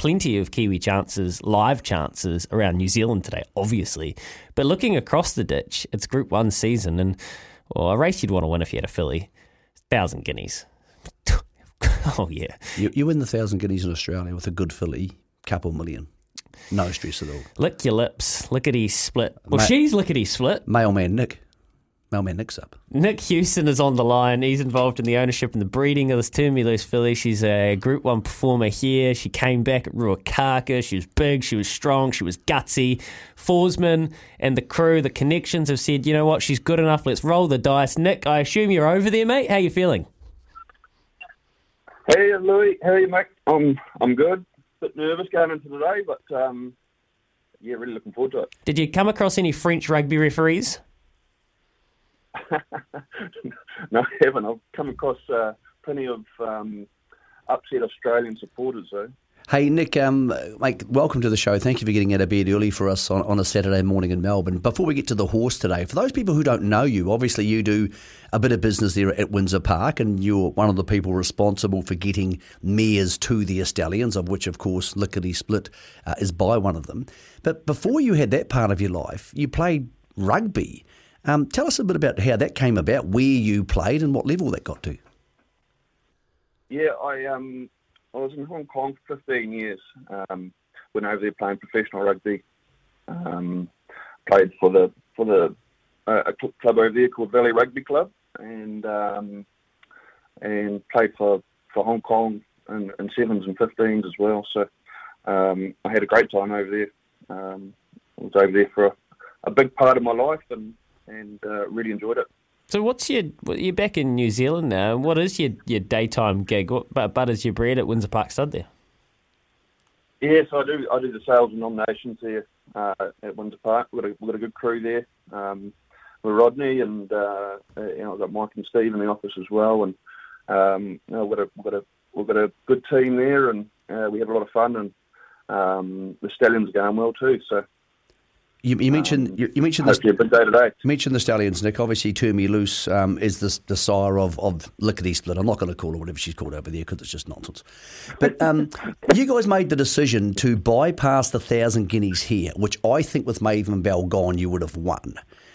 plenty of Kiwi chances, live chances around New Zealand today, obviously. But looking across the ditch, it's Group 1 season, and well, a race you'd want to win if you had a filly, thousand guineas. oh yeah, you, you win the thousand guineas in Australia with a good filly, couple million. No stress at all. Lick your lips, lickety split. Well, Ma- she's lickety split. Mailman Nick. Mailman Nick's up. Nick Houston is on the line. He's involved in the ownership and the breeding of this Loose filly. She's a Group 1 performer here. She came back at Ruakaka. She was big, she was strong, she was gutsy. Forsman and the crew, the connections have said, you know what, she's good enough, let's roll the dice. Nick, I assume you're over there, mate. How are you feeling? Hey, Louis. How are you, mate? I'm, I'm good. Bit nervous going into today, but um, yeah, really looking forward to it. Did you come across any French rugby referees? no, I haven't. I've come across uh, plenty of um, upset Australian supporters, though. Hey, Nick, um, mate, welcome to the show. Thank you for getting out of bed early for us on, on a Saturday morning in Melbourne. Before we get to the horse today, for those people who don't know you, obviously you do a bit of business there at Windsor Park, and you're one of the people responsible for getting mares to the Stallions, of which, of course, Lickety Split uh, is by one of them. But before you had that part of your life, you played rugby. Um, tell us a bit about how that came about, where you played, and what level that got to. Yeah, I um, I was in Hong Kong for 15 years. Um, went over there playing professional rugby. Um, played for the for the uh, a club over there called Valley Rugby Club, and um, and played for, for Hong Kong in, and sevens and 15s as well. So um, I had a great time over there. Um, I was over there for a, a big part of my life, and and uh, really enjoyed it. So what's your you're back in New Zealand now? What is your, your daytime gig? What but butters your bread at Windsor Park Stud there? Yes, I do. I do the sales and nominations here uh, at Windsor Park. We've got a, we've got a good crew there. Um, with Rodney and uh, you know I've got Mike and Steve in the office as well, and um, you know, we've got a we've got a we've got a good team there, and uh, we have a lot of fun, and um, the stallions are going well too. So you, you, mentioned um, you, you, mentioned this. day to day. You mentioned the stallions, Nick. Obviously, Turn Me Loose um, is the, the sire of, of Lickety Split. I'm not going to call her whatever she's called over there because it's just nonsense. But um, you guys made the decision to bypass the thousand guineas here, which I think with Maven Bell gone, you would have won.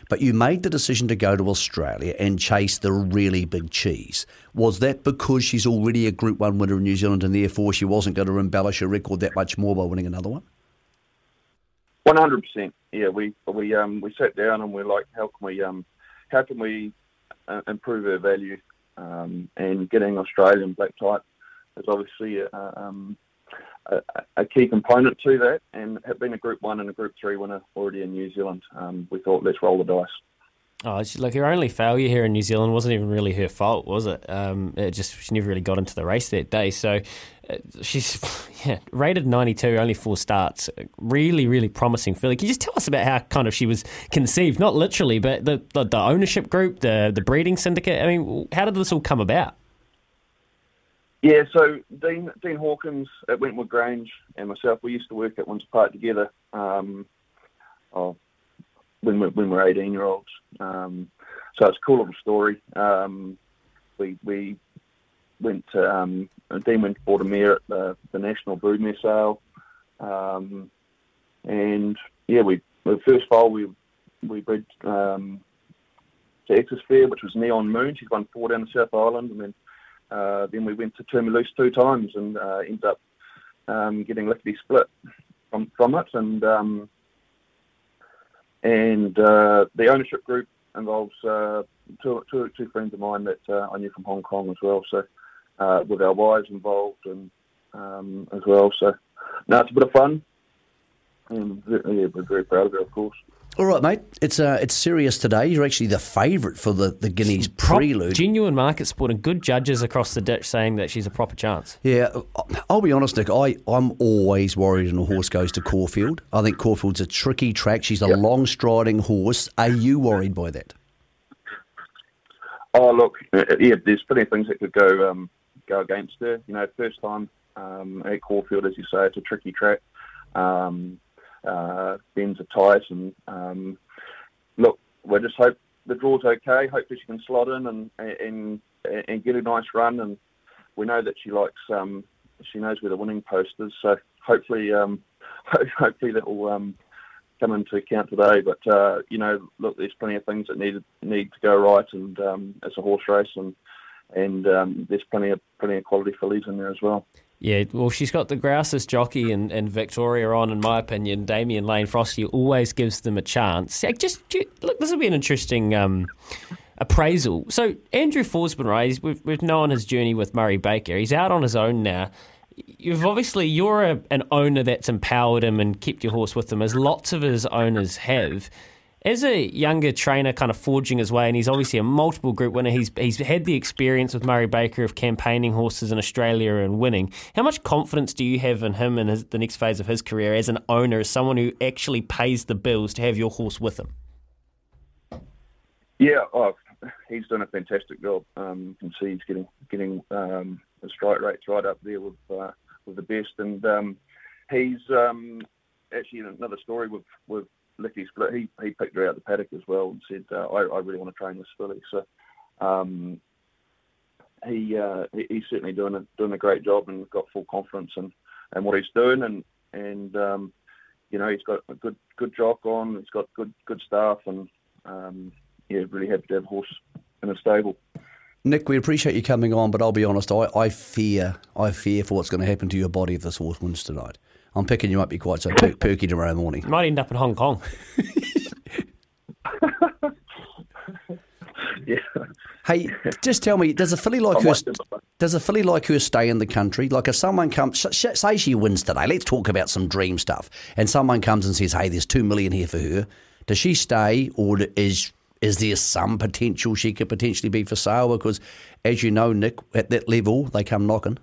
But you made the decision to go to Australia and chase the really big cheese. Was that because she's already a Group One winner in New Zealand, and therefore she wasn't going to embellish her record that much more by winning another one? One hundred percent. Yeah, we we um we sat down and we're like, how can we um how can we uh, improve our value? Um, and getting Australian black type is obviously a, um, a, a, key component to that. And have been a Group One and a Group Three winner already in New Zealand. Um, we thought let's roll the dice. Oh, like her only failure here in New Zealand wasn't even really her fault, was it? Um, it just she never really got into the race that day. So uh, she's yeah rated ninety two, only four starts. Really, really promising filly. Can you just tell us about how kind of she was conceived, not literally, but the the, the ownership group, the the breeding syndicate. I mean, how did this all come about? Yeah, so Dean Dean Hawkins at Wentwood Grange and myself, we used to work at Windsor Park together. Um, oh, when we when we were 18 year olds. Um, so it's a cool little story. Um, we we went to um, Dean went to mare at the, the National Broodmare Sale, um, and yeah, we the first foal we we bred um, to Fair, which was Neon Moon. She's won four down the South Island, and then uh, then we went to Turn Me Loose two times and uh, ended up um, getting lickety split from from it, and um, and uh, the ownership group involves uh, two, two, two friends of mine that uh, I knew from Hong Kong as well. So uh, with our wives involved and um, as well. So no, it's a bit of fun. And yeah, we're very proud of her, of course. All right, mate. It's uh, it's serious today. You're actually the favourite for the, the Guineas Prop- prelude. Genuine market sport and good judges across the ditch saying that she's a proper chance. Yeah, I'll be honest, Nick. I, I'm always worried when a horse goes to Caulfield. I think Caulfield's a tricky track. She's a long striding horse. Are you worried by that? Oh, look, uh, yeah, there's plenty of things that could go um, go against her. You know, first time um, at Caulfield, as you say, it's a tricky track. Um, uh, bends are tight, and um, look, we just hope the draw's okay. Hopefully, she can slot in and and and get a nice run. And we know that she likes, um, she knows where the winning post is. So hopefully, um, hopefully that will um, come into account today. But uh, you know, look, there's plenty of things that need need to go right, and um, it's a horse race, and and um, there's plenty of plenty of quality fillies in there as well. Yeah, well, she's got the grousest jockey and, Victoria on, in my opinion. Damian Lane Frosty always gives them a chance. Yeah, just look, this will be an interesting um, appraisal. So Andrew Forsman, right? We've, we've known his journey with Murray Baker. He's out on his own now. You've obviously you're a, an owner that's empowered him and kept your horse with him, as lots of his owners have as a younger trainer, kind of forging his way, and he's obviously a multiple group winner. He's he's had the experience with Murray Baker of campaigning horses in Australia and winning. How much confidence do you have in him and his, the next phase of his career as an owner, as someone who actually pays the bills to have your horse with him? Yeah, oh, he's done a fantastic job. Um, you can see he's getting getting um, the strike rates right up there with uh, with the best, and um, he's um, actually another story with with Licky Split, he, he picked her out the paddock as well and said, uh, I, I really want to train this filly. So um, he, uh, he, he's certainly doing a doing a great job and got full confidence in, in what he's doing and and um, you know he's got a good good jock on. He's got good good staff and um, yeah, really happy to have a horse in a stable. Nick, we appreciate you coming on, but I'll be honest, I, I fear I fear for what's going to happen to your body if this horse wins tonight. I'm picking you up. Be quite so per- perky tomorrow morning. You might end up in Hong Kong. yeah. Hey, just tell me, does a filly like I her might does a filly like her stay in the country? Like if someone comes, sh- sh- say she wins today, let's talk about some dream stuff, and someone comes and says, "Hey, there's two million here for her." Does she stay, or is is there some potential she could potentially be for sale? Because, as you know, Nick, at that level, they come knocking.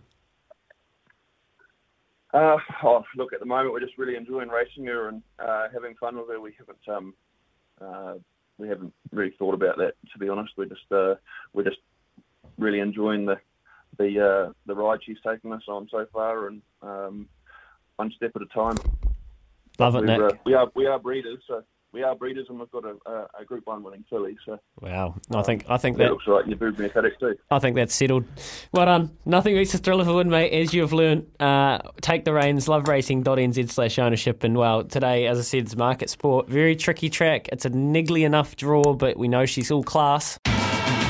Uh, oh, look, at the moment we're just really enjoying racing her and uh, having fun with her. We haven't um, uh, we haven't really thought about that to be honest. We're just uh, we're just really enjoying the the uh, the ride she's taken us on so far, and um, one step at a time. Love it, Nick. uh, we are we are breeders, so we are breeders, and we've got a, a, a Group One winning filly. So Wow, I think I think that that looks like you're very paddock too. I think that's settled. Well done. Nothing beats the thrill of a win, mate, as you've learned. Uh, take the reins, loveracing.nz slash ownership. And, well, today, as I said, it's market sport. Very tricky track. It's a niggly enough draw, but we know she's all class.